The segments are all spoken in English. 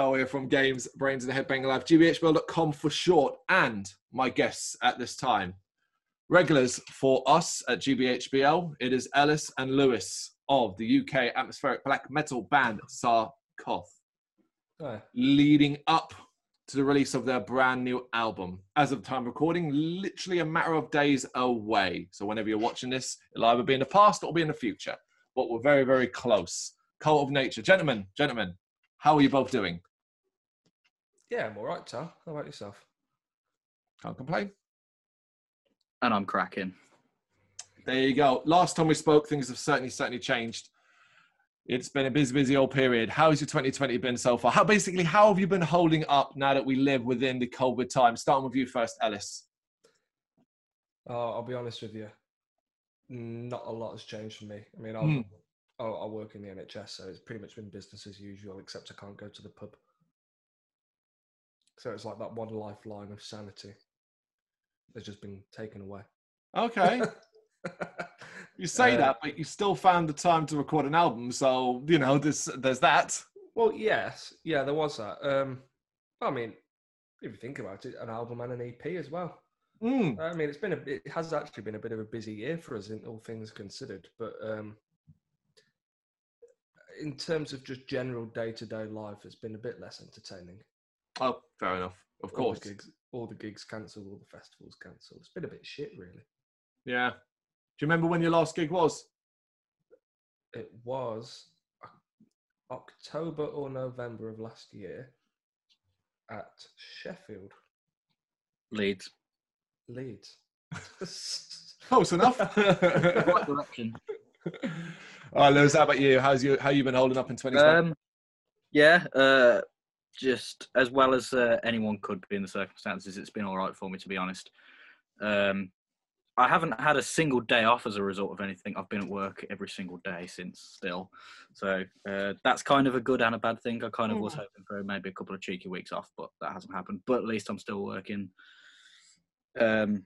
Kyle here from Games, Brains, and Headbang Live, gbhbl.com for short. And my guests at this time, regulars for us at GBHBL, it is Ellis and Lewis of the UK atmospheric black metal band Saarkoth, leading up to the release of their brand new album. As of time recording, literally a matter of days away. So whenever you're watching this, it'll either be in the past or it'll be in the future. But we're very, very close. Cult of Nature. Gentlemen, gentlemen, how are you both doing? Yeah, I'm all right, Tal. How about yourself? Can't complain. and I'm cracking. There you go. Last time we spoke, things have certainly, certainly changed. It's been a busy, busy old period. How has your 2020 been so far? How basically, how have you been holding up now that we live within the COVID time? Starting with you first, Ellis. Uh, I'll be honest with you. Not a lot has changed for me. I mean, I'll, Hmm. I'll, I work in the NHS, so it's pretty much been business as usual, except I can't go to the pub. So it's like that one lifeline of sanity has just been taken away. Okay. You say Uh, that, but you still found the time to record an album. So, you know, there's, there's that. Well, yes, yeah, there was that. Um, I mean, if you think about it, an album and an EP as well. Mm. I mean, it's been a it has actually been a bit of a busy year for us in all things considered, but um, in terms of just general day to day life, it's been a bit less entertaining. Oh, fair enough. Of All course. the gigs, all the gigs cancelled, all the festivals cancelled. It's been a bit shit, really. Yeah. Do you remember when your last gig was? It was October or November of last year at Sheffield, Leeds. Leeds. Close enough. Right direction. All right, Lewis, how about you? How's you how you been holding up in 2020? Um, yeah, uh, just as well as uh, anyone could be in the circumstances, it's been all right for me to be honest. Um, I haven't had a single day off as a result of anything. I've been at work every single day since still, so uh, that's kind of a good and a bad thing. I kind of was hoping for maybe a couple of cheeky weeks off, but that hasn't happened. But at least I'm still working. Um,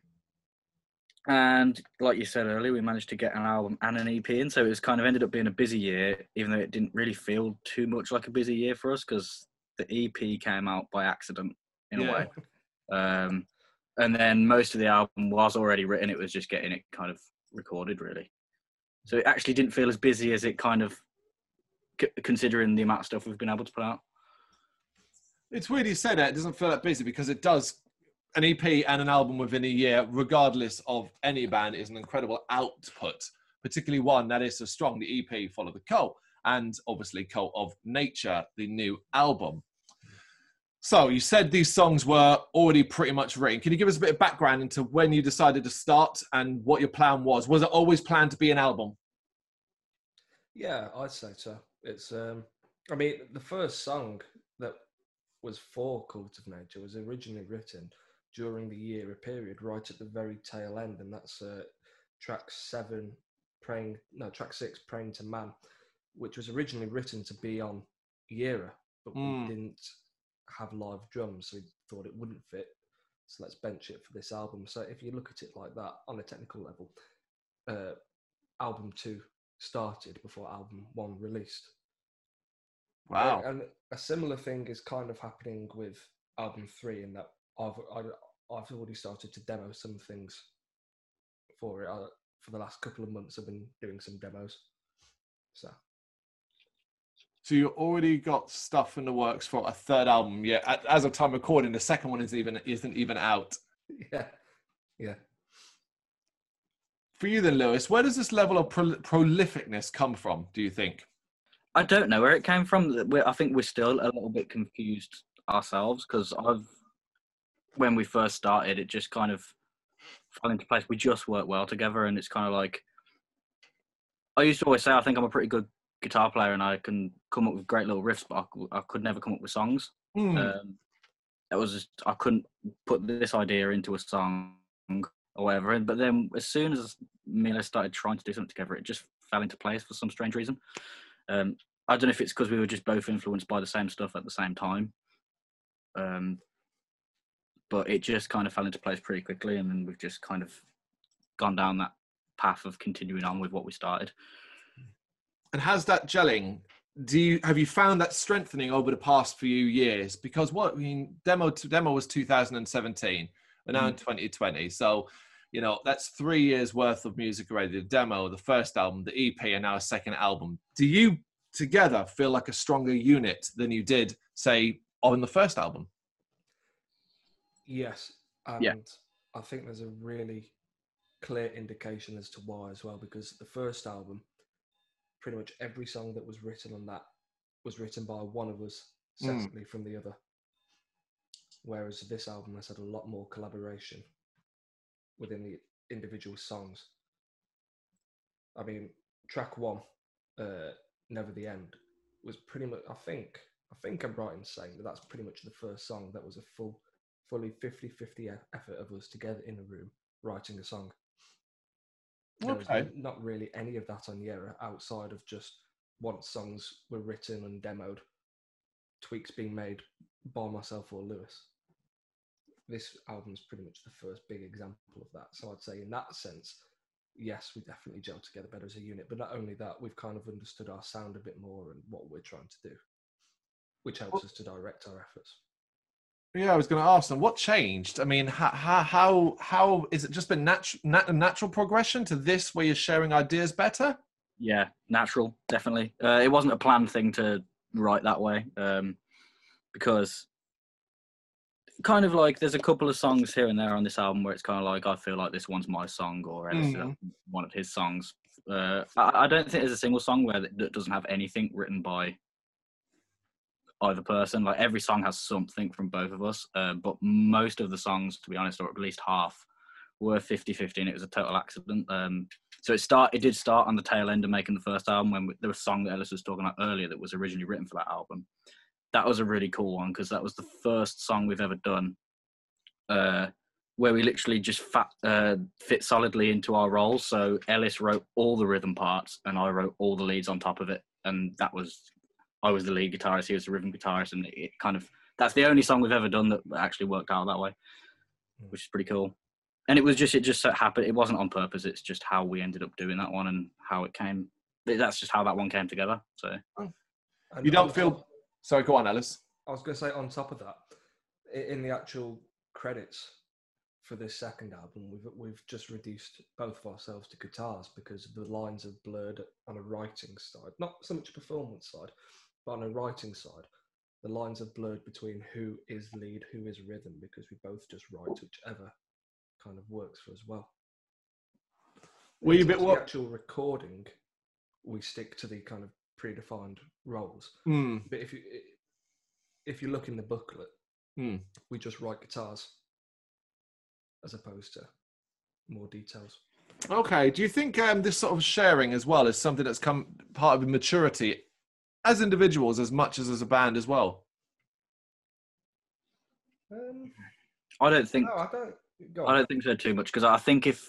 and like you said earlier, we managed to get an album and an EP in, so it was kind of ended up being a busy year, even though it didn't really feel too much like a busy year for us because the EP came out by accident in Yeah. a way. Um, and then most of the album was already written; it was just getting it kind of recorded, really. So it actually didn't feel as busy as it kind of, c- considering the amount of stuff we've been able to put out. It's weird you say that. It doesn't feel that busy because it does. An EP and an album within a year, regardless of any band, is an incredible output. Particularly one that is so strong. The EP, Follow the Cult, and obviously Cult of Nature, the new album. So you said these songs were already pretty much written. Can you give us a bit of background into when you decided to start and what your plan was? Was it always planned to be an album? Yeah, I'd say so. It's um I mean the first song that was for Cult of Nature was originally written during the year a period, right at the very tail end, and that's uh, track seven, praying no track six, praying to man, which was originally written to be on Yera, but Mm. we didn't have live drums, so we thought it wouldn't fit. So let's bench it for this album. So if you look at it like that on a technical level, uh, album two started before album one released. Wow. And a similar thing is kind of happening with album three, in that I've I, I've already started to demo some things for it. Uh, for the last couple of months, I've been doing some demos. So So you already got stuff in the works for a third album. Yeah, at- as of time recording, the second one is even isn't even out. yeah, yeah. For you then, Lewis, where does this level of pro- prolificness come from? Do you think? I don't know where it came from. We're, I think we're still a little bit confused ourselves because I've, when we first started, it just kind of fell into place. We just work well together, and it's kind of like I used to always say, I think I'm a pretty good guitar player, and I can come up with great little riffs, but I, I could never come up with songs. Hmm. Um, it was just I couldn't put this idea into a song or whatever. But then as soon as me and Les started trying to do something together, it just fell into place for some strange reason. Um, I don't know if it's because we were just both influenced by the same stuff at the same time. Um, but it just kind of fell into place pretty quickly, and then we've just kind of gone down that path of continuing on with what we started. And has that gelling do you have you found that strengthening over the past few years? Because what I mean, demo to demo was 2017, and now in mm. 2020. So, you know, that's three years worth of music already. The demo, the first album, the EP, and now a second album. Do you together feel like a stronger unit than you did, say, on the first album? Yes, and Yeah. I think there's a really clear indication as to why as well. Because the first album, pretty much every song that was written on that was written by one of us Mm. separately from the other. Whereas this album has had a lot more collaboration within the individual songs. I mean, track one, uh, "Never the End," was pretty much. I think. I think I'm right in saying that that's pretty much the first song that was a full, fully 50-50 e- effort of us together in a room writing a song. There Okay. n- not really any of that on Yera outside of just once songs were written and demoed, tweaks being made by myself or Lewis. This album's pretty much the first big example of that. So I'd say in that sense, yes, we definitely gel together better as a unit. But not only that, we've kind of understood our sound a bit more and what we're trying to do, which helps Well- us to direct our efforts. Yeah, I was going to ask them what changed. I mean, how how how, how is it just been natu- nat- natural progression to this where you're sharing ideas better? Yeah, natural, definitely. Uh, it wasn't a planned thing to write that way, um, because kind of like there's a couple of songs here and there on this album where it's kind of like I feel like this one's my song or Mhm. one of his songs. Uh, I, I don't think there's a single song where that doesn't have anything written by either person. Like every song has something from both of us, uh, but most of the songs, to be honest, or at least half, were 50-50 and it was a total accident. Um, so it start it did start on the tail end of making the first album when we, there was a song that Ellis was talking about earlier that was originally written for that album. That was a really cool one because that was the first song we've ever done uh, where we literally just fat, uh, fit solidly into our roles. So Ellis wrote all the rhythm parts and I wrote all the leads on top of it, and that was I was the lead guitarist, he was the rhythm guitarist, and it kind of that's the only song we've ever done that actually worked out that way, Mm. which is pretty cool. And it was just it just so happened. It wasn't on purpose. It's just how we ended up doing that one and how it came. That's just how that one came together. So And You don't feel- top- Sorry, go on, Ellis. I was going to say, on top of that, in the actual credits for this second album, we've we've just reduced both of ourselves to guitars because the lines have blurred on a writing side, not so much a performance side, but on a writing side, the lines have blurred between who is lead, who is rhythm, because we both just write whichever kind of works for us well. Were you a bit what? the actual recording? We stick to the kind of predefined roles. Hmm. But if you if you look in the booklet, Hmm. we just write guitars as opposed to more details. Okay. Do you think um, this sort of sharing as well is something that's come part of maturity as individuals as much as as a band as well? Um, I don't think no, I don't. I don't think so too much because I think if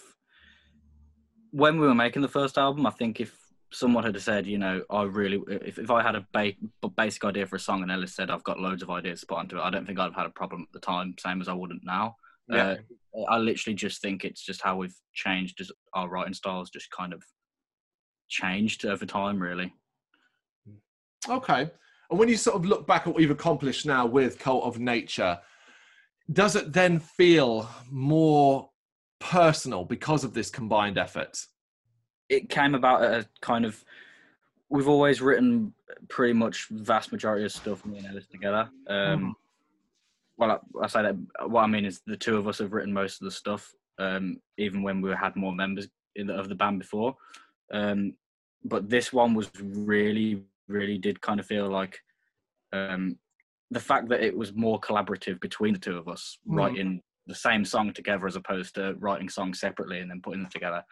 when we were making the first album, I think if someone had said, you know, I really, if, if I had a ba- basic idea for a song and Ellis said I've got loads of ideas to put onto it, I don't think I'd have had a problem at the time, same as I wouldn't now. Yeah. Uh, I literally just think it's just how we've changed as our writing styles just kind of changed over time, really. Okay. And when you sort of look back at what you've accomplished now with Cult of Nature, does it then feel more personal because of this combined effort? it came about at a kind of we've always written pretty much vast majority of stuff me and Ellis together. Um, Well, I, I say that what I mean is the two of us have written most of the stuff, um, even when we had more members in the, of the band before. Um, but this one was really, really did kind of feel like um, the fact that it was more collaborative between the two of us, Mhm. writing the same song together as opposed to writing songs separately and then putting them together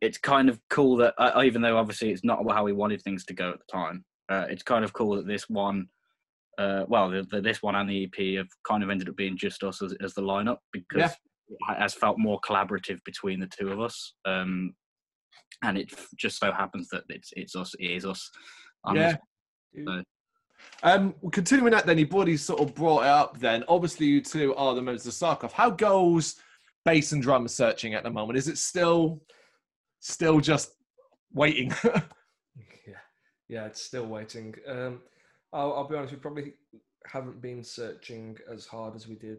it's kind of cool that uh, even though obviously it's not how we wanted things to go at the time uh, it's kind of cool that this one uh, well the, the, this one and the ep have kind of ended up being just us as, as the lineup because Yeah. it has felt more collaborative between the two of us um, and it just so happens that it's it's us it is us on this Yeah. So- Um, well, continuing that, then you've already sort of brought it up. Then, obviously, you two are the members of Saarkoth. How goes bass and drum searching at the moment? Is it still, still just waiting? yeah. Yeah, it's still waiting. Um, I'll, I'll be honest, we probably haven't been searching as hard as we did,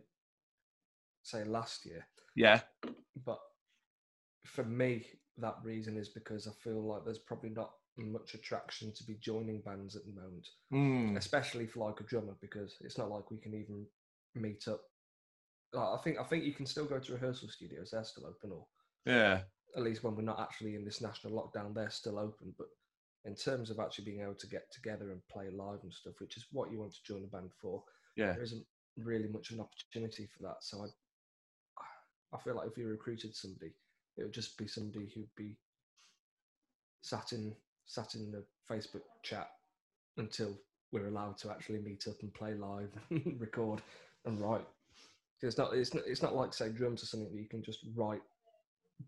say, last year. Yeah. But for me, that reason is because I feel like there's probably not much attraction to be joining bands at the moment, Mm. especially for like a drummer, because it's not like we can even meet up. Like, I think I think you can still go to rehearsal studios; they're still open, or Yeah. at least when we're not actually in this national lockdown, they're still open. But in terms of actually being able to get together and play live and stuff, which is what you want to join a band for, Yeah. there isn't really much of an opportunity for that. So I, I feel like if you recruited somebody, it would just be somebody who'd be sat in sat in the Facebook chat until we're allowed to actually meet up and play live, and record, and write. It's not it's not it's not like say drums or something that you can just write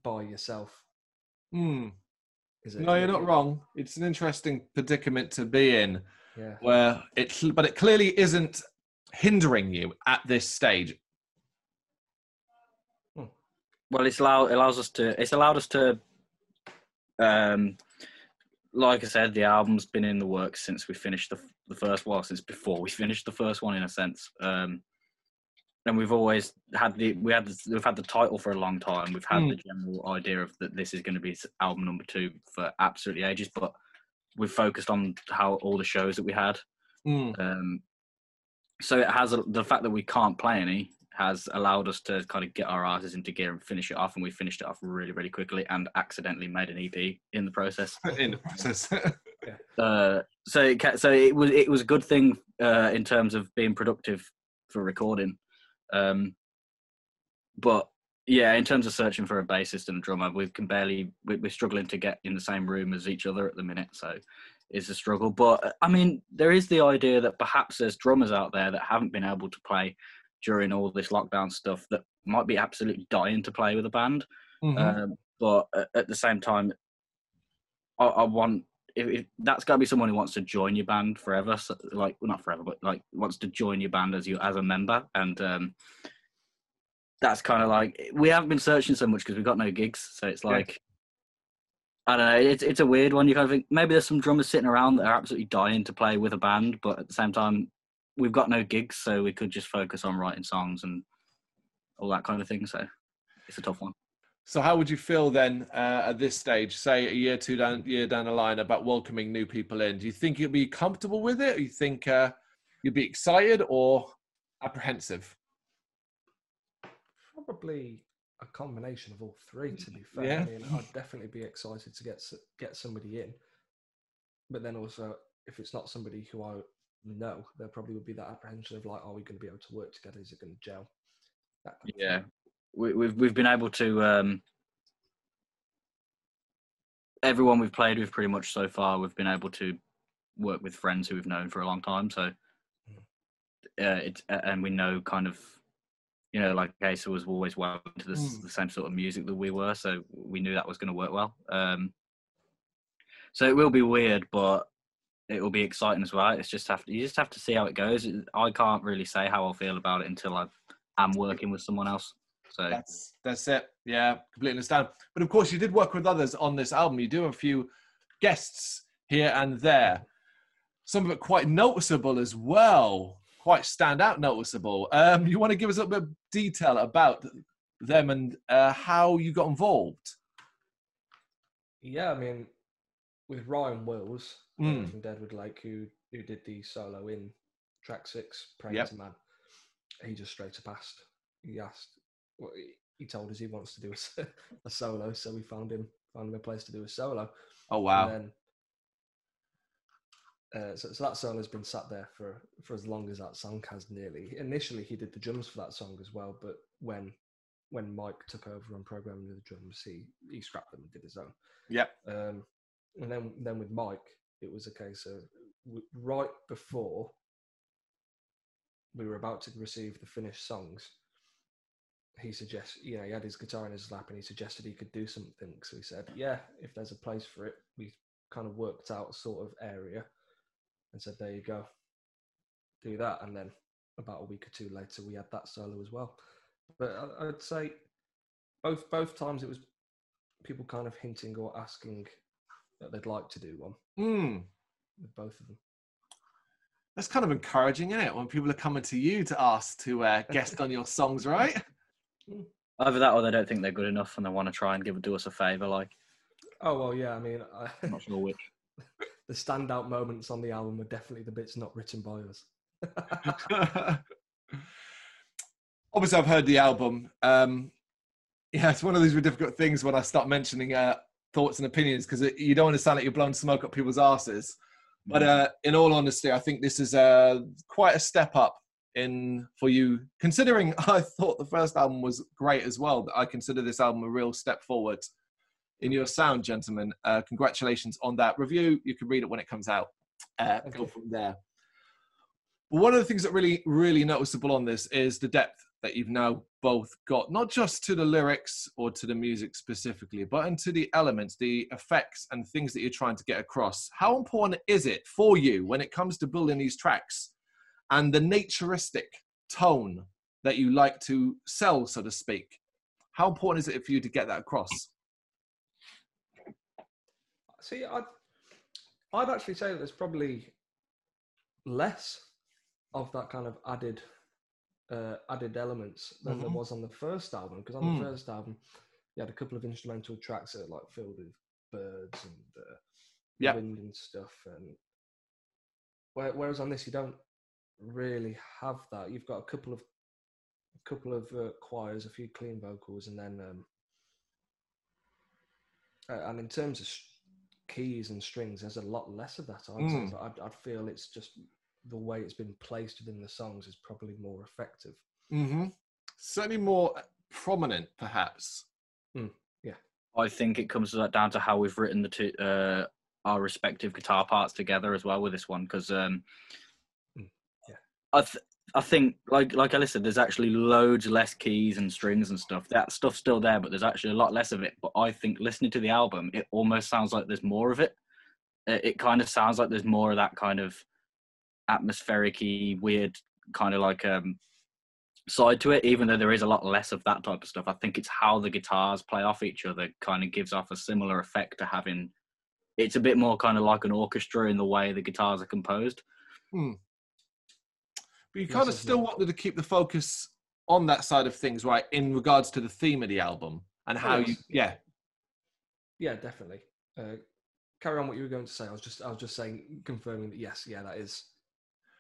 by yourself. Mm. Is it? No, you're not wrong. It's an interesting predicament to be in, Yeah. where it, but it clearly isn't hindering you at this stage. Well, it's allow it allows us to. It's allowed us to. Um, like I said, the album's been in the works since we finished the the first. Well, since before we finished the first one, in a sense. Um, and we've always had the we had the, we've had the title for a long time. We've had Mm. the general idea of that this is going to be album number two for absolutely ages, but we've focused on how all the shows that we had. Mm. Um, so it has a, the fact that we can't play any has allowed us to kind of get our asses into gear and finish it off, and we finished it off really, really quickly, and accidentally made an EP in the process. in the process. Uh, so it so it was it was a good thing uh, in terms of being productive for recording, um, but yeah, in terms of searching for a bassist and a drummer, we can barely we- we're struggling to get in the same room as each other at the minute. So it's a struggle. But I mean, there is the idea that perhaps there's drummers out there that haven't been able to play during all this lockdown stuff that might be absolutely dying to play with a band. Mhm. Um, but at, the same time, I, I want if, if that's got to be someone who wants to join your band forever, so, like well, not forever, but like wants to join your band as you as a member, and um, that's kind of like we haven't been searching so much because we've got no gigs, so it's Yeah. like. I don't know. It's it's a weird one. You kind of think maybe there's some drummers sitting around that are absolutely dying to play with a band, but at the same time, we've got no gigs, so we could just focus on writing songs and all that kind of thing. So it's a tough one. So, how would you feel then uh, at this stage, say a year, two down, year down the line, about welcoming new people in? Do you think you'd be comfortable with it? Or you think uh, you'd be excited or apprehensive? Probably a combination of all three. To be fair, Yeah. I mean, I'd definitely be excited to get get somebody in, but then also if it's not somebody who I know, there probably would be that apprehension of like, are we going to be able to work together? Is it going to gel? That kind of. Yeah, we, we've we've been able to. Um, everyone we've played with, pretty much so far, we've been able to work with friends who we've known for a long time. So, uh, it's uh, and we know kind of, you know, like Asa was always well into the, Mm. the same sort of music that we were, so we knew that was going to work well. Um, so it will be weird, but it will be exciting as well. It's just have to, you just have to see how it goes. I can't really say how I'll feel about it until I am working with someone else. So That's that's it. Yeah, completely understand. But of course, you did work with others on this album. You do have a few guests here and there. Some of it quite noticeable as well. Quite stand out noticeable. Um, you want to give us a little bit of detail about them and uh, how you got involved? Yeah, I mean, with Ryan Wills Mm. from Deadwood Lake, who who did the solo in track six, Praying Yep. to Man, he just straight up asked. He asked. Well, he, he told us he wants to do a solo, so we found him found him a place to do a solo. Oh wow! And then, uh, so, so that solo has been sat there for for as long as that song has nearly. Initially, he did the drums for that song as well, but when when Mike took over on programming the drums, he he scrapped them and did his own. Yep. Um, and then then with Mike, it was a case of right before we were about to receive the finished songs. He suggested, you know, he had his guitar in his lap and he suggested he could do something. So he said, Yeah, if there's a place for it, we kind of worked out a sort of area and said, There you go, do that. And then about a week or two later, we had that solo as well. But I'd say both both times it was people kind of hinting or asking that they'd like to do one. Mm. with both of them. That's kind of encouraging, isn't it? When people are coming to you to ask to uh, guest on your songs, right? Either that or they don't think they're good enough and they want to try and give do us a favour. Like, Oh well, yeah. I mean, I, I'm not sure which. the standout moments on the album were definitely the bits not written by us. Obviously, I've heard the album. Um, yeah, it's one of these really difficult things when I start mentioning uh, thoughts and opinions because you don't want to sound like you're blowing smoke up people's asses. But uh, in all honesty, I think this is uh, quite a step up in for you. Considering I thought the first album was great as well, I consider this album a real step forward in your sound, gentlemen. Uh, congratulations on that review. You can read it when it comes out. Uh, go from there. One of the things that really, really noticeable on this is the depth that you've now both got, not just to the lyrics or to the music specifically, but into the elements, the effects, and things that you're trying to get across. How important is it for you when it comes to building these tracks and the naturistic tone that you like to sell, so to speak? How important is it for you to get that across? See, I'd, I'd actually say that there's probably less of that kind of added uh, added elements than there Mhm. was on the first album. Because on Mm. the first album, you had a couple of instrumental tracks that are like filled with birds and uh, Yeah. wind and stuff. And where, whereas on this, you don't really have that. You've got a couple of a couple of uh, choirs, a few clean vocals, and then um, and in terms of keys and strings, there's a lot less of that. I'd. Mm. I'd, I'd feel it's just the way it's been placed within the songs is probably more effective. Mm-hmm. Certainly more prominent, perhaps. Yeah. I think it comes to that down to how we've written the two uh, our respective guitar parts together as well with this one because um, Mm, yeah. I th- I think like like I said, there's actually loads less keys and strings and stuff. That stuff's still there, but there's actually a lot less of it. But I think listening to the album, it almost sounds like there's more of it. It, it kind of sounds like there's more of that kind of atmospheric weird kind of like um side to it even though there is a lot less of that type of stuff i think it's how the guitars play off each other kind of gives off a similar effect to having it's a bit more kind of like an orchestra in the way the guitars are composed But you Yes, kind of still wanted to keep the focus on that side of things, right? In regards to the theme of the album and how you, yeah. Yeah, definitely. Uh, carry on what you were going to say. I was just I was just saying confirming that yes, yeah, that is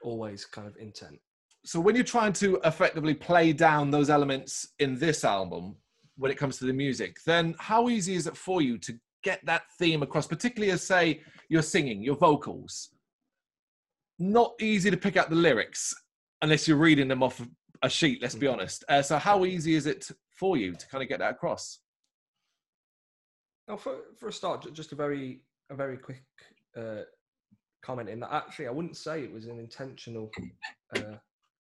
always kind of intent. So when you're trying to effectively play down those elements in this album, when it comes to the music, then how easy is it for you to get that theme across, particularly as say you're singing, your vocals? Not easy to pick out the lyrics unless you're reading them off a sheet. Let's be Mhm. honest. Uh, so how easy is it for you to kind of get that across? Now, for for a start, just a very a very quick uh, comment in that. Actually, I wouldn't say it was an intentional uh,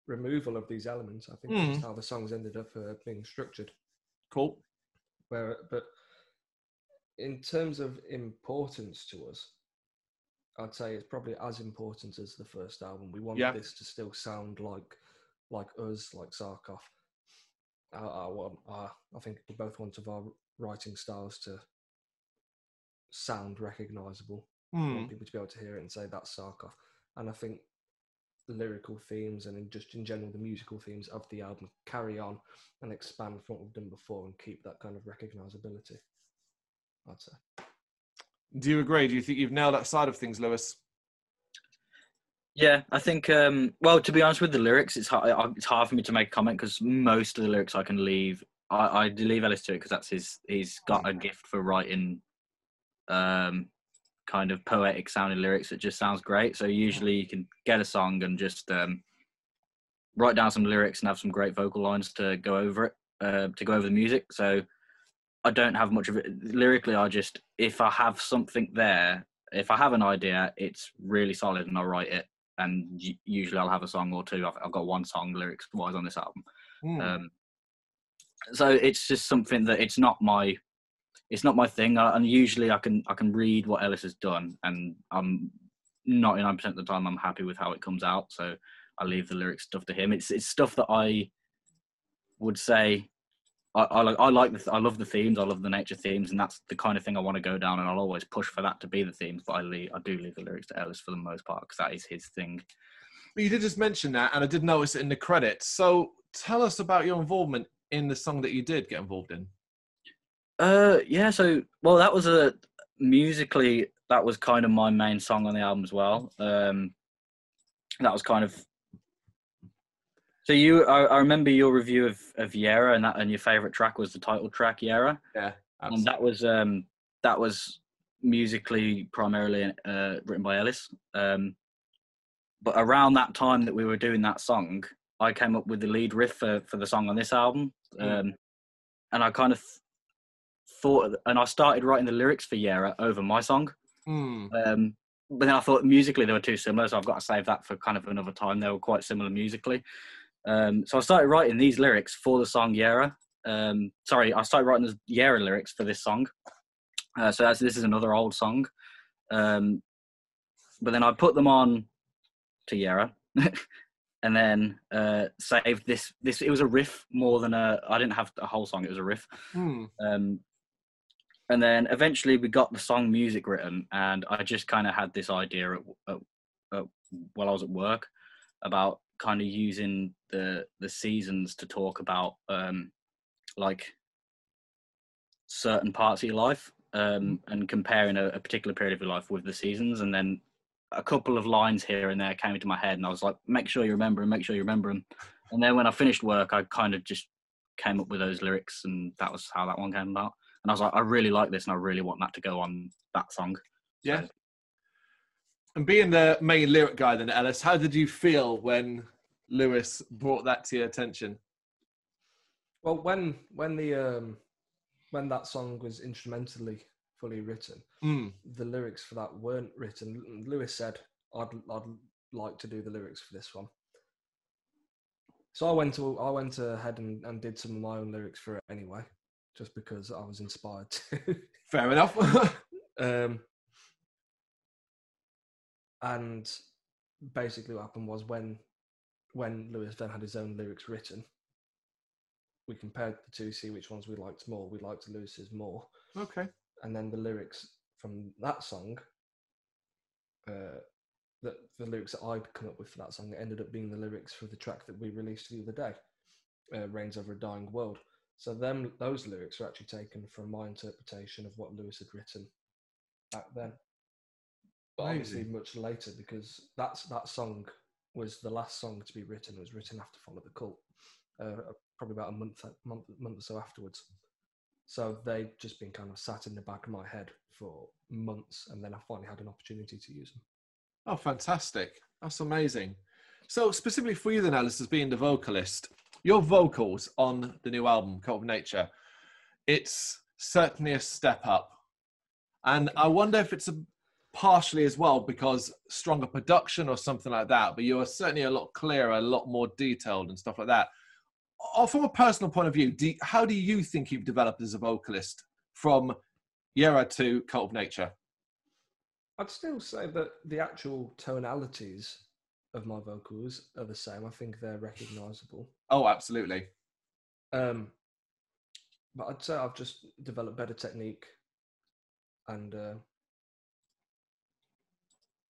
removal of these elements. I think it's just how the songs ended up uh, being structured. Cool. Where, but in terms of importance to us, I'd say it's probably as important as the first album. We want Yeah. this to still sound like like us, like Saarkoth. I, I, I, I think we both want of our writing styles to sound recognizable. I want people to be able to hear it and say that's Saarkoth. And I think the lyrical themes and in just in general the musical themes of the album carry on and expand from what we've done before and keep that kind of recognizability. I'd say. Do you agree? Do you think you've nailed that side of things, Lewis? Yeah, I think. Um, well, to be honest with the lyrics, it's hard. It's hard for me to make a comment because most of the lyrics I can leave. I, I leave Ellis to it because that's his. He's got a gift for writing, um, kind of poetic sounding lyrics that just sounds great. So usually you can get a song and just um, write down some lyrics and have some great vocal lines to go over it, uh, to go over the music. So I don't have much of it lyrically. I just if I have something there, if I have an idea, it's really solid and I write it and usually I'll have a song or two. I've, I've got one song lyrics wise on this album. Hmm. Um, so it's just something that it's not my, it's not my thing. Uh, and usually I can I can read what Ellis has done, and I'm 99% of the time I'm happy with how it comes out. So I leave the lyric stuff to him. It's it's stuff that I would say I, I like I like the I love the themes. I love the nature themes, and that's the kind of thing I want to go down. And I'll always push for that to be the themes. But I leave, I do leave the lyrics to Ellis for the most part because that is his thing. You did just mention that, and I did notice it in the credits. So tell us about your involvement in the song that you did get involved in. Uh, yeah. So, well, that was a musically that was kind of my main song on the album as well. Um, that was kind of. So you, I, I remember your review of of Yera, and that and your favorite track was the title track Yera, Yeah, and that was um that was musically primarily uh, written by Ellis. Um, but around that time that we were doing that song, I came up with the lead riff for, for the song on this album. Mm. Um, and I kind of thought, and I started writing the lyrics for Yera over my song. Hmm. Um, but then I thought musically they were too similar, so I've got to save that for kind of another time. They were quite similar musically. Um, so I started writing these lyrics for the song Yera. Um, sorry, I started writing the Yera lyrics for this song. Uh, so that's, this is another old song. Um, but then I put them on to Yera. and then uh, saved this. This it was a riff more than a. I didn't have a whole song. It was a riff. Um, and then eventually we got the song music written, and I just kind of had this idea at, at, at, while I was at work about kind of using the the seasons to talk about um, like certain parts of your life um, and comparing a, a particular period of your life with the seasons, and then a couple of lines here and there came into my head, and I was like, make sure you remember them, make sure you remember them. And then when I finished work, I kind of just came up with those lyrics, and that was how that one came about. And I was like, I really like this, and I really want that to go on that song. Yeah. And being the main lyric guy, then Ellis, how did you feel when Lewis brought that to your attention? Well, when when the um, when that song was instrumentally fully written, Hmm. the lyrics for that weren't written. Lewis said, "I'd I'd like to do the lyrics for this one." So I went to I went ahead and, and did some of my own lyrics for it anyway, just because I was inspired to. Fair enough. um, and basically, what happened was when when Lewis then had his own lyrics written, we compared the two, see which ones we liked more. We liked Lewis's more, okay. and then the lyrics from that song, uh, the, the lyrics that I'd come up with for that song ended up being the lyrics for the track that we released the other day, uh, "Rains Over a Dying World." So them those lyrics are actually taken from my interpretation of what Lewis had written back then. But obviously much later because that's that song was the last song to be written. It was written after Follow the Cult, uh, probably about a month month month or so afterwards. So they'd just been kind of sat in the back of my head for months, and then I finally had an opportunity to use them. Oh, fantastic. That's amazing. So, specifically for you, then, Ellis, as being the vocalist, your vocals on the new album, Cult of Nature, it's certainly a step up. And I wonder if it's a, partially as well because stronger production or something like that, but you are certainly a lot clearer, a lot more detailed and stuff like that. Or from a personal point of view, do, how do you think you've developed as a vocalist from Yera to Cult of Nature? I'd still say that the actual tonalities of my vocals are the same. I think they're recognizable. Oh, absolutely. Um, but I'd say I've just developed better technique and uh,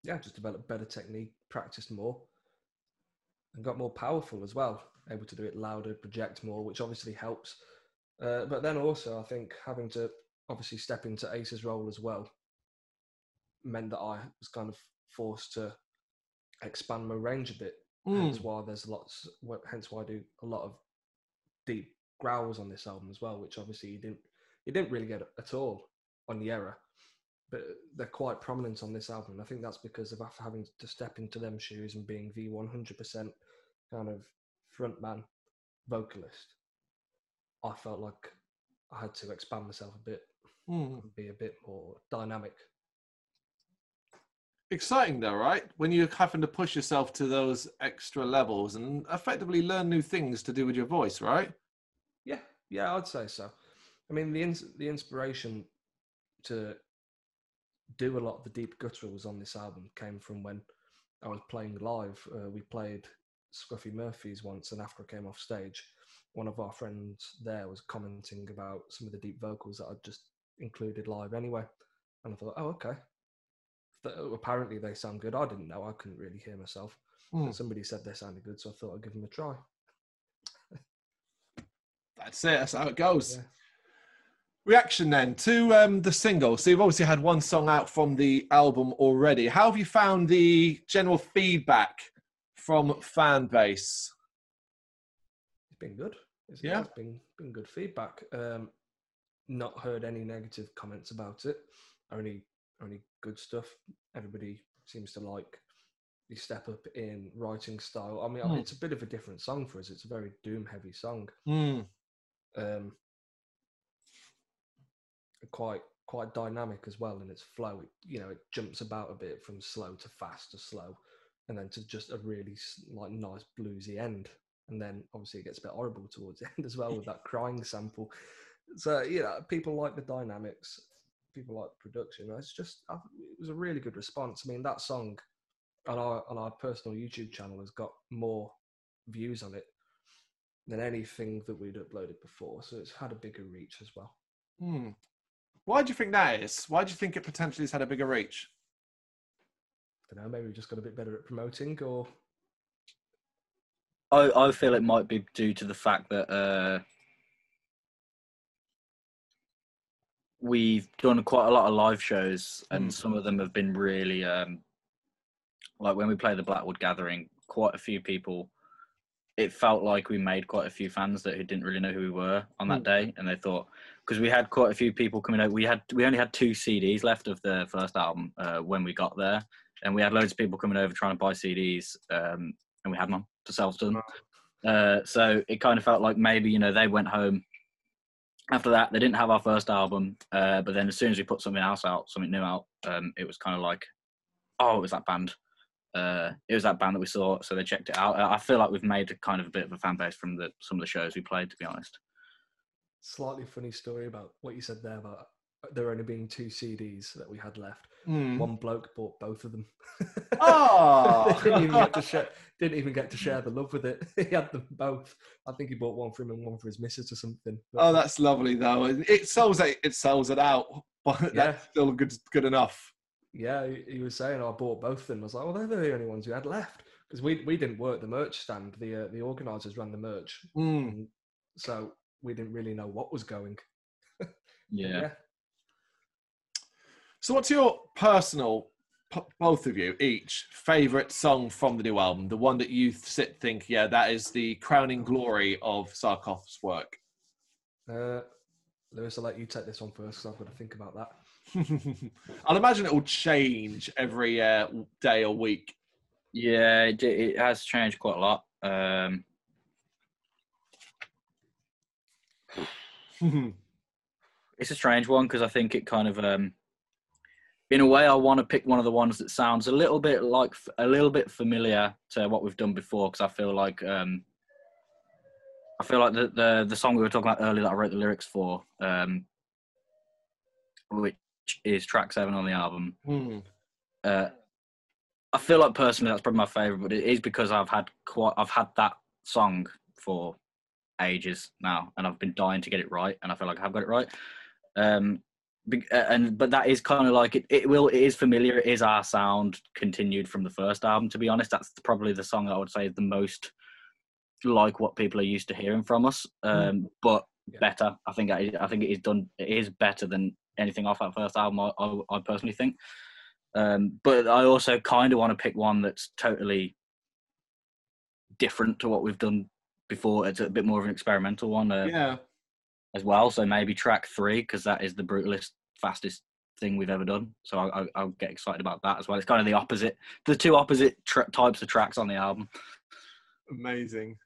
yeah, just developed better technique, practiced more, and got more powerful as well. Able to do it louder, project more, which obviously helps. Uh, but then also, I think having to obviously step into Ace's role as well meant that I was kind of forced to expand my range a bit. Hence why there's lots. Hence why I do a lot of deep growls on this album as well, which obviously you didn't you didn't really get at all on the era, but they're quite prominent on this album. And I think that's because of after having to step into them shoes and being the 100% kind of frontman vocalist, I felt like I had to expand myself a bit Hmm. and be a bit more dynamic. Exciting though right when you're having to push yourself to those extra levels and effectively learn new things to do with your voice right Yeah, yeah, I'd say so. I mean, the ins- the inspiration to do a lot of the deep gutturals on this album came from when I was playing live. Uh, we played Scruffy Murphy's once, and after I came off stage, one of our friends there was commenting about some of the deep vocals that I'd just included live anyway, and I thought, oh okay. Th- apparently they sound good. I didn't know. I couldn't really hear myself. But somebody said they sounded good, so I thought I'd give them a try. That's it. That's how it goes. Yeah. Reaction then to um, the single. So you've obviously had one song out from the album already. How have you found the general feedback from fan base? It's been good. It's, Yeah. it's been been good feedback. Um, not heard any negative comments about it. I Only only good stuff. Everybody seems to like the step up in writing style. I mean, Hmm. it's a bit of a different song for us. It's a very doom heavy song. Hmm. Um, quite quite dynamic as well in its flow. It, you know, it jumps about a bit from slow to fast to slow, and then to just a really like nice bluesy end. And then obviously it gets a bit horrible towards the end as well with that crying sample. So you know, people like the dynamics, people like the production. It's just I, it was a really good response. I mean, that song on our on our personal YouTube channel has got more views on it than anything that we'd uploaded before. So it's had a bigger reach as well. Hmm. Why do you think that is? Why do you think it potentially has had a bigger reach? I don't know, maybe we just got a bit better at promoting or I, I feel it might be due to the fact that uh, we've done quite a lot of live shows, and Mm. some of them have been really um, like when we played the Blackwood Gathering. Quite a few people. It felt like we made quite a few fans that who didn't really know who we were on that Mm. day, and they thought because we had quite a few people coming out. We had we only had two CDs left of the first album uh, when we got there, and we had loads of people coming over trying to buy CDs, um, and we had none to sell to them. Uh, so it kind of felt like maybe you know they went home. After that, they didn't have our first album, uh, but then as soon as we put something else out, something new out, um, it was kind of like, oh, it was that band. Uh, it was that band that we saw, so they checked it out. I feel like we've made kind of a bit of a fan base from the some of the shows we played, to be honest. slightly funny story about what you said there about there only being two CDs that we had left. Hmm. One bloke bought both of them. Oh. didn't even get to share. Didn't even get to share the love with it. he had them both. I think he bought one for him and one for his missus or something. But Oh, that's lovely though. It sells it. It sells it out, but Yeah. that's still good. Good enough. yeah, he, he was saying I bought both of them. I was like, well, they're the only ones we had left because we we didn't work the merch stand. The uh, the organisers ran the merch, and so we didn't really know what was going. But Yeah. So, what's your personal, p- both of you each, favorite song from the new album? The one that you sit think, yeah, that is the crowning glory of Saarkoth's work. Uh, Lewis, I'll let you take this one first because I've got to think about that. I'll imagine it will change every uh, day or week. Yeah, it, it has changed quite a lot. Um, it's a strange one because I think it kind of, um, in a way, I want to pick one of the ones that sounds a little bit like a little bit familiar to what we've done before because I feel like um, I feel like the, the the song we were talking about earlier that I wrote the lyrics for, um, which is track seven on the album. Hmm. Uh, I feel like personally that's probably my favorite, but it is because I've had quite I've had that song for ages now, and I've been dying to get it right, and I feel like I have got it right. Um, and but that is kind of like it, it will it is familiar. It is our sound continued from the first album. To be honest, that's probably the song I would say is the most like what people are used to hearing from us. Um, but Yeah. better. I think I, I think it is done. It is better than anything off that first album. I, I, I personally think. Um, but I also kind of want to pick one that's totally different to what we've done before. It's a bit more of an experimental one uh, Yeah. As well. So maybe track three because that is the brutalist, fastest thing we've ever done. So I, I, I'll get excited about that as well. It's kind of the opposite, the two opposite tra- types of tracks on the album. Amazing.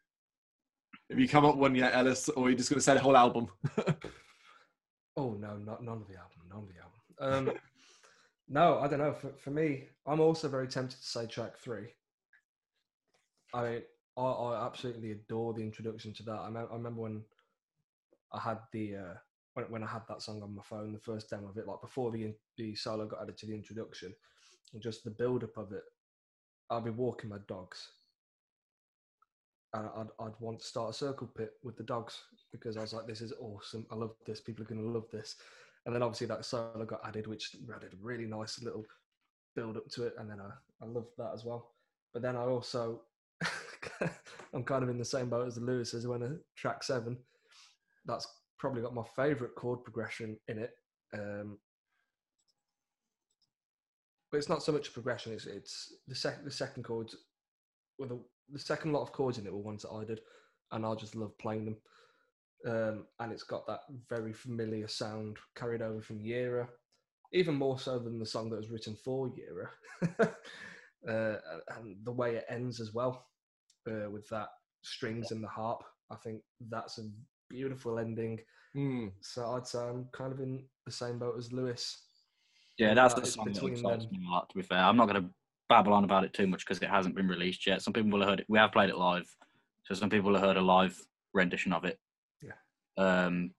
Have you come up one yet, Ellis, or are you just going to say the whole album? Oh no, not none of the album, none of the album. Um, no, I don't know. For, for me, I'm also very tempted to say track three. I mean, I, I absolutely adore the introduction to that. I, me- I remember when I had the uh, when, when I had that song on my phone, the first demo of it, like before the the solo got added to the introduction, and just the build up of it. I'd be walking my dogs, and I'd, I'd want to start a circle pit with the dogs because I was like, this is awesome. I love this. People are going to love this. And then obviously that solo got added, which added a really nice little build up to it. And then I, I loved that as well. But then I also, I'm kind of in the same boat as the Lewis as when a track seven, that's probably got my favorite chord progression in it. Um, but it's not so much a progression. It's it's the second the second chords, well the, the second lot of chords in it were ones that I did, and I just love playing them. Um, and it's got that very familiar sound carried over from Yera, even more so than the song that was written for Yera. uh, and the way it ends as well, uh, with that strings and the harp. I think that's a beautiful ending. Mm. So I'd say I'm kind of in the same boat as Lewis. Yeah, that's Uh, the it's song that between excites them. me a lot. To be fair, I'm not going to babble on about it too much because it hasn't been released yet. Some people will have heard it. We have played it live, so some people have heard a live rendition of it. Yeah. Um,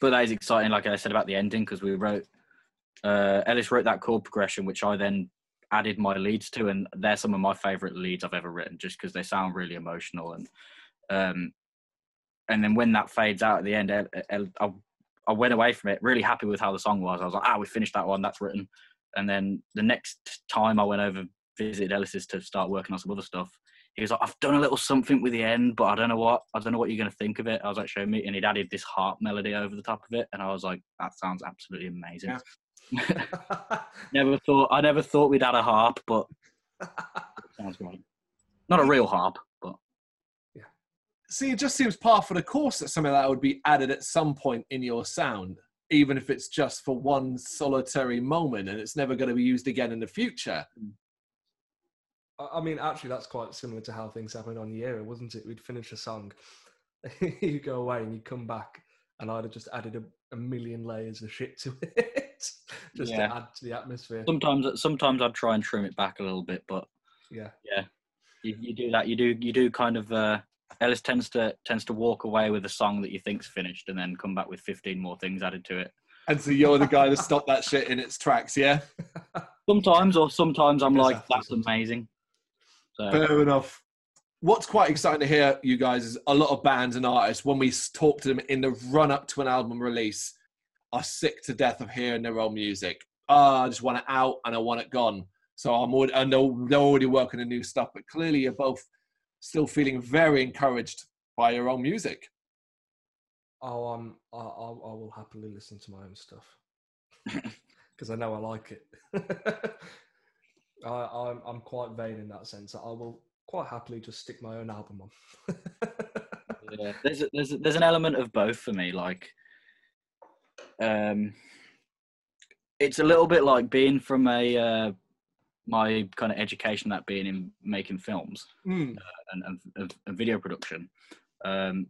but that is exciting, like I said about the ending, because we wrote. Uh, Ellis wrote that chord progression, which I then added my leads to, and they're some of my favorite leads I've ever written, just because they sound really emotional and. Um, and then when that fades out at the end, El, I, I went away from it really happy with how the song was. I was like, ah, we finished that one, that's written. And then the next time I went over, visited Ellis's to start working on some other stuff, he was like, I've done a little something with the end, but I don't know what, I don't know what you're going to think of it. I was like, show me. And he'd added this harp melody over the top of it. And I was like, that sounds absolutely amazing. never thought, I never thought we'd add a harp, but it sounds great. Not a real harp, See, it just seems par for the course that something like that would be added at some point in your sound, even if it's just for one solitary moment and it's never going to be used again in the future. I I mean, actually, that's quite similar to how things happened on Yera, wasn't it? We'd finish a song, you go away, and you come back, and I'd have just added a, a million layers of shit to it, just Yeah. to add to the atmosphere. sometimes, sometimes I'd try and trim it back a little bit, but Yeah, you, you do that. You do you do kind of. Uh, Ellis tends to tends to walk away with a song that you think's finished, and then come back with fifteen more things added to it. And so you're the guy that stopped that shit in its tracks, yeah? Sometimes, or sometimes I'm like, that's amazing. So Fair enough. What's quite exciting to hear, you guys, is a lot of bands and artists, when we talk to them in the run up to an album release, are sick to death of hearing their own music. Ah, I just want it out and I want it gone. So I'm already, and they're, they're already working on new stuff, but clearly you're both still feeling very encouraged by your own music. oh, um, I, I, I will happily listen to my own stuff because I know I like it. I, I'm, I'm quite vain in that sense. I will quite happily just stick my own album on. yeah, there's a, there's a, there's an element of both for me. Like, um, it's a little bit like being from a uh, my kind of education that being in making films. Mm. and, and, and- and video production. Um,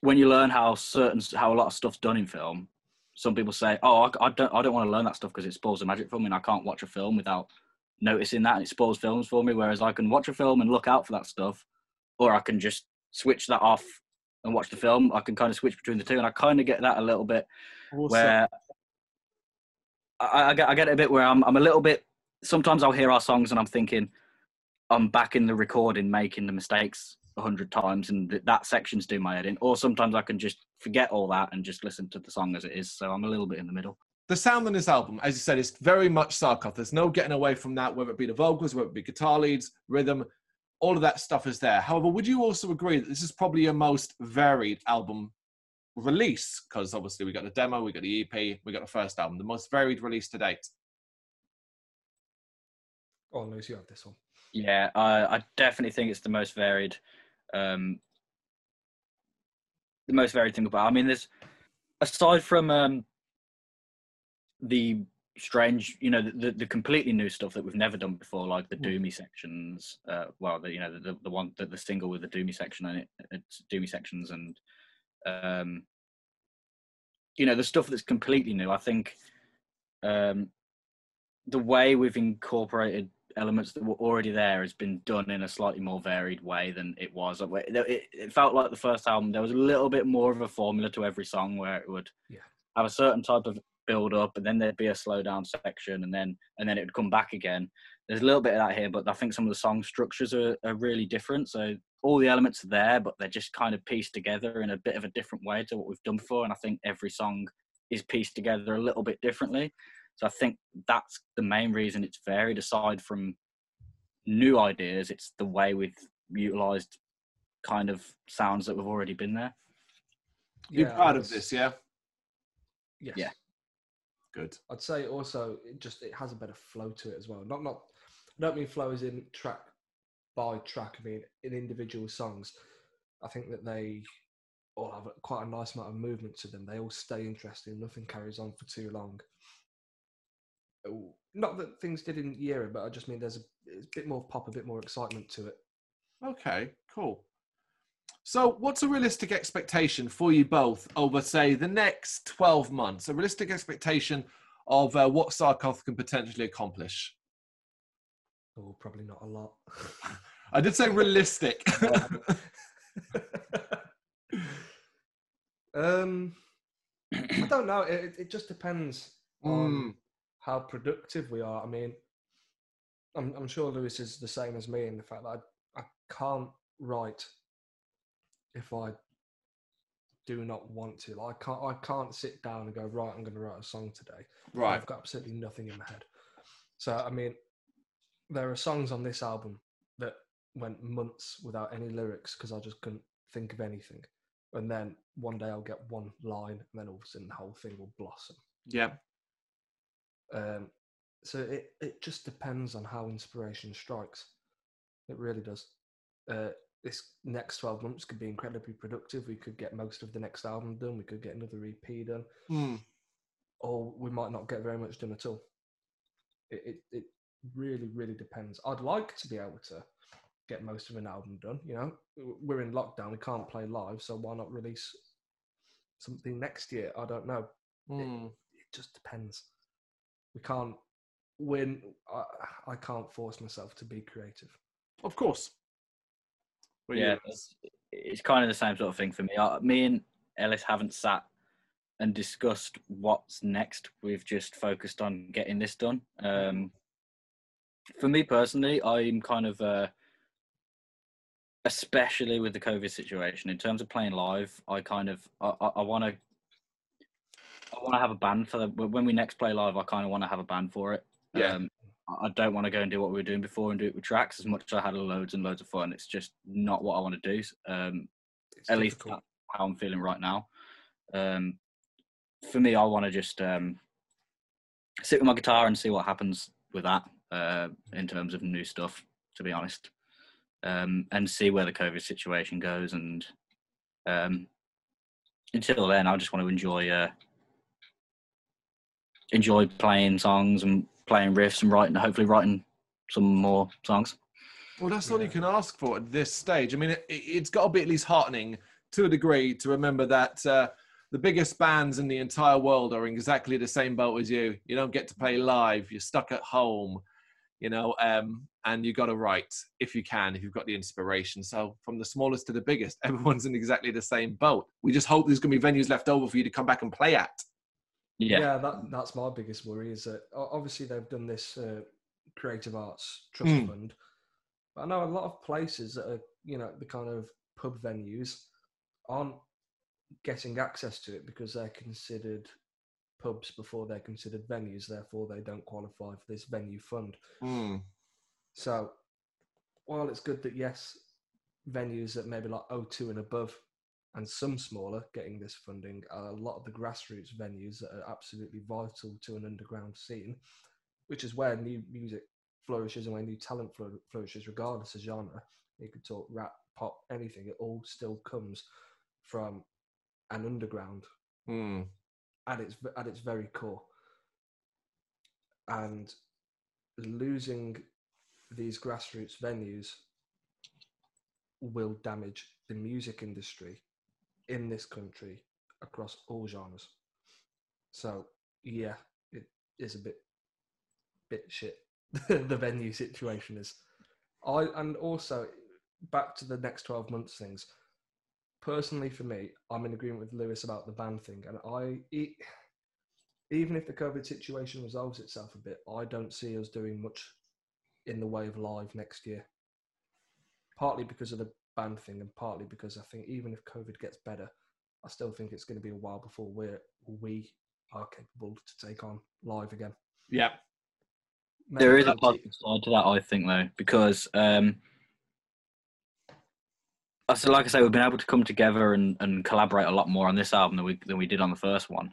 when you learn how certain how a lot of stuff's done in film, some people say, "Oh, I, I don't I don't want to learn that stuff because it spoils the magic for me, and I can't watch a film without noticing that, and it spoils films for me." Whereas I can watch a film and look out for that stuff, or I can just switch that off and watch the film. I can kind of switch between the two, and I kind of get that a little bit Awesome. where I, I get I get a bit where I'm I'm a little bit. Sometimes I'll hear our songs and I'm thinking I'm back in the recording making the mistakes a hundred times, and th- that section's doing my head in. Or sometimes I can just forget all that and just listen to the song as it is. So I'm a little bit in the middle. the sound on this album, as you said, is very much Saarkoth. There's no getting away from that, whether it be the vocals, whether it be guitar leads, rhythm, all of that stuff is there. However, would you also agree that this is probably your most varied album release? Because obviously we got the demo, we got the EP, we got the first album, the most varied release to date. oh, Lewis, you have this one. Yeah, I, I definitely think it's the most varied, um, the most varied thing about. I mean, there's aside from um, the strange, you know, the, the, the completely new stuff that we've never done before, like the Mm. Doomy sections. Uh, well, the, you know, the, the, the one, the, the single with the Doomy section and it, it's Doomy sections, and um, you know, the stuff that's completely new. I think um, the way we've incorporated elements that were already there has been done in a slightly more varied way than it was. It, felt like the first album there was a little bit more of a formula to every song where it would Yeah. have a certain type of build up, and then there'd be a slow down section, and then and then it would come back again. There's a little bit of that here, but I think some of the song structures are, are really different. So all the elements are there, but they're just kind of pieced together in a bit of a different way to what we've done before. And I think every song is pieced together a little bit differently. So I think that's the main reason it's varied. Aside from new ideas, it's the way we've utilized kind of sounds that we've already been there. You're Yeah, proud of this, yeah? Yes. Yeah. Good. I'd say also it just it has a better flow to it as well. Not not I don't mean flow as in track by track. I mean in individual songs. I think that they all have quite a nice amount of movement to them. They all stay interesting. Nothing carries on for too long. Not that things did in Yera, but I just mean there's a, a bit more pop, a bit more excitement to it. Okay, cool. So, what's a realistic expectation for you both over, say, the next 12 months? A realistic expectation of uh, what Saarkoth can potentially accomplish? Oh, probably not a lot. I did say realistic. um, I don't know. It, it just depends on Mm, how productive we are. I mean, I'm, I'm sure Lewis is the same as me in the fact that I, I can't write if I do not want to. Like, I can't I can't sit down and go right. I'm going to write a song today. right. I've got absolutely nothing in my head. So I mean, there are songs on this album that went months without any lyrics because I just couldn't think of anything. And then one day I'll get one line, and then all of a sudden the whole thing will blossom. Yeah. Um, so it, it just depends on how inspiration strikes. It really does. Uh, this next 12 months could be incredibly productive. We could get most of the next album done. We could get another EP done. Mm, Or we might not get very much done at all. It, it, it really, really depends. I'd like to be able to get most of an album done. You know, we're in lockdown. We can't play live. So why not release something next year? I don't know mm. it just depends. We can't win. I, I can't force myself to be creative. Of course. Well, yeah, you- it's, it's kind of the same sort of thing for me. Uh, me and Ellis haven't sat and discussed what's next. We've just focused on getting this done. Um, for me personally, I'm kind of, uh, especially with the COVID situation, in terms of playing live, I kind of, I, I want to. I want to have a band for the, when we next play live. I kind of want to have a band for it. Yeah. Um, I don't want to go and do what we were doing before and do it with tracks as much as I had loads and loads of fun. It's just not what I want to do. Um, at least that's how I'm feeling right now. Um, for me, I want to just um, sit with my guitar and see what happens with that uh, in terms of new stuff. To be honest, um, and see where the COVID situation goes. And um, until then, I just want to enjoy uh, enjoy playing songs and playing riffs and writing, hopefully writing some more songs. Well, that's all you can ask for at this stage. I mean, it, it's got to be at least heartening to a degree to remember that uh, the biggest bands in the entire world are in exactly the same boat as you. You don't get to play live. You're stuck at home, you know, um, and you got to write if you can, if you've got the inspiration. So from the smallest to the biggest, everyone's in exactly the same boat. We just hope there's going to be venues left over for you to come back and play at. Yeah, Yeah, that that's my biggest worry is that obviously they've done this uh, creative arts trust Mm. fund, but I know a lot of places that are you know the kind of pub venues aren't getting access to it because they're considered pubs before they're considered venues. Therefore, they don't qualify for this venue fund. Mm. So, while it's good that yes, venues that maybe like O2 and above, and some smaller getting this funding, a lot of the grassroots venues that are absolutely vital to an underground scene, which is where new music flourishes and where new talent flourishes, regardless of genre. You could talk rap, pop, anything. It all still comes from an underground Mm. At its at its very core. And losing these grassroots venues will damage the music industry in this country across all genres. So yeah, it is a bit bit shit. the venue situation is. I and also back to the next twelve months things. Personally, for me, I'm in agreement with Lewis about the band thing, and I it, even if the COVID situation resolves itself a bit, I don't see us doing much in the way of live next year. Partly because of the band thing, and partly because I think even if COVID gets better, I still think it's going to be a while before we're we are capable to take on live again. Yeah. There Maybe is a it's- positive side to that, I think, though, because um, I so like I say, we've been able to come together and, and collaborate a lot more on this album than we than we did on the first one,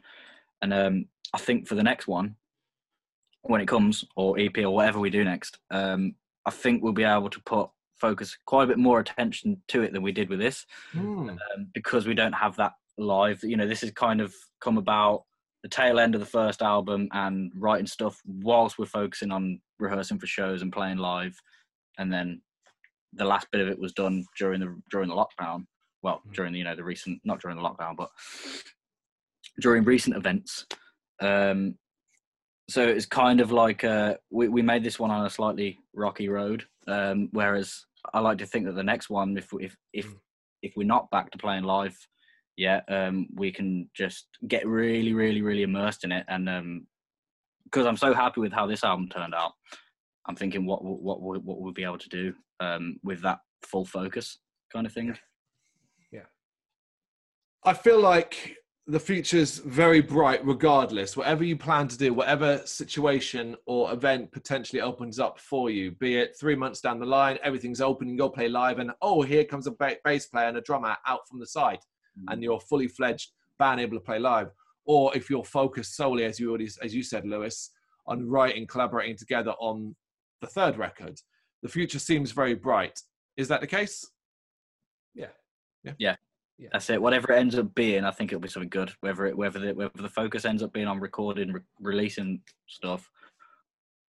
and um, I think for the next one, when it comes or EP or whatever we do next, um, I think we'll be able to put focus quite a bit more attention to it than we did with this Hmm. um, because we don't have that live. You know, this has kind of come about the tail end of the first album and writing stuff whilst we're focusing on rehearsing for shows and playing live, and then the last bit of it was done during the during the lockdown. Well, Mhm. during the, you know the recent not during the lockdown, but during recent events. Um, so it's kind of like uh, we we made this one on a slightly rocky road. Um, whereas I like to think that the next one, if if if Mm. if we're not back to playing live yet, um, we can just get really, really, really immersed in it. And because I'm so happy with how this album turned out, I'm thinking what what what what what we'll be able to do um, with that full focus kind of thing. Yeah. I feel like the future's very bright regardless. Whatever you plan to do, whatever situation or event potentially opens up for you, be it three months down the line, everything's open, you go play live, and oh, here comes a ba- bass player and a drummer out from the side, and you're fully fledged band able to play live. Or if you're focused solely, as you already, as you said, Lewis, on writing, collaborating together on the third record, the future seems very bright. Is that the case? Yeah. Yeah. yeah. That's it. Whatever it ends up being, I think it'll be something good. Whether it whether the, whether the focus ends up being on recording, re- releasing stuff,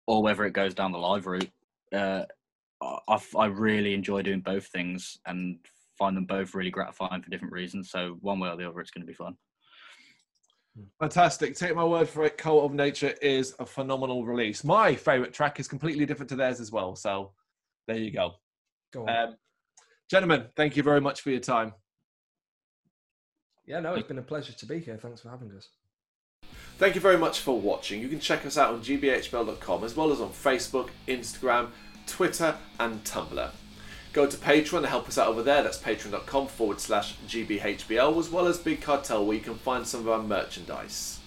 or whether it goes down the live route. Uh, I, I- I really enjoy doing both things and find them both really gratifying for different reasons. So one way or the other, it's going to be fun. Fantastic. Take my word for it. Cult of Nature is a phenomenal release. My favorite track is completely different to theirs as well. So there you go. Go on. Um, gentlemen, thank you very much for your time. yeah, no, it's been a pleasure to be here. Thanks for having us. Thank you very much for watching. You can check us out on gbhbl.com as well as on Facebook, Instagram, Twitter, and Tumblr. Go to Patreon to help us out over there. That's patreon.com forward slash gbhbl, as well as Big Cartel, where you can find some of our merchandise.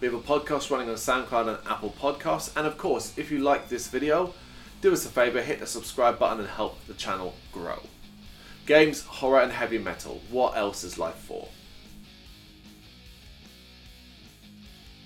We have a podcast running on SoundCloud and Apple Podcasts. And of course, if you like this video, do us a favour, hit the subscribe button and help the channel grow. Games, horror, and heavy metal. What else is life for?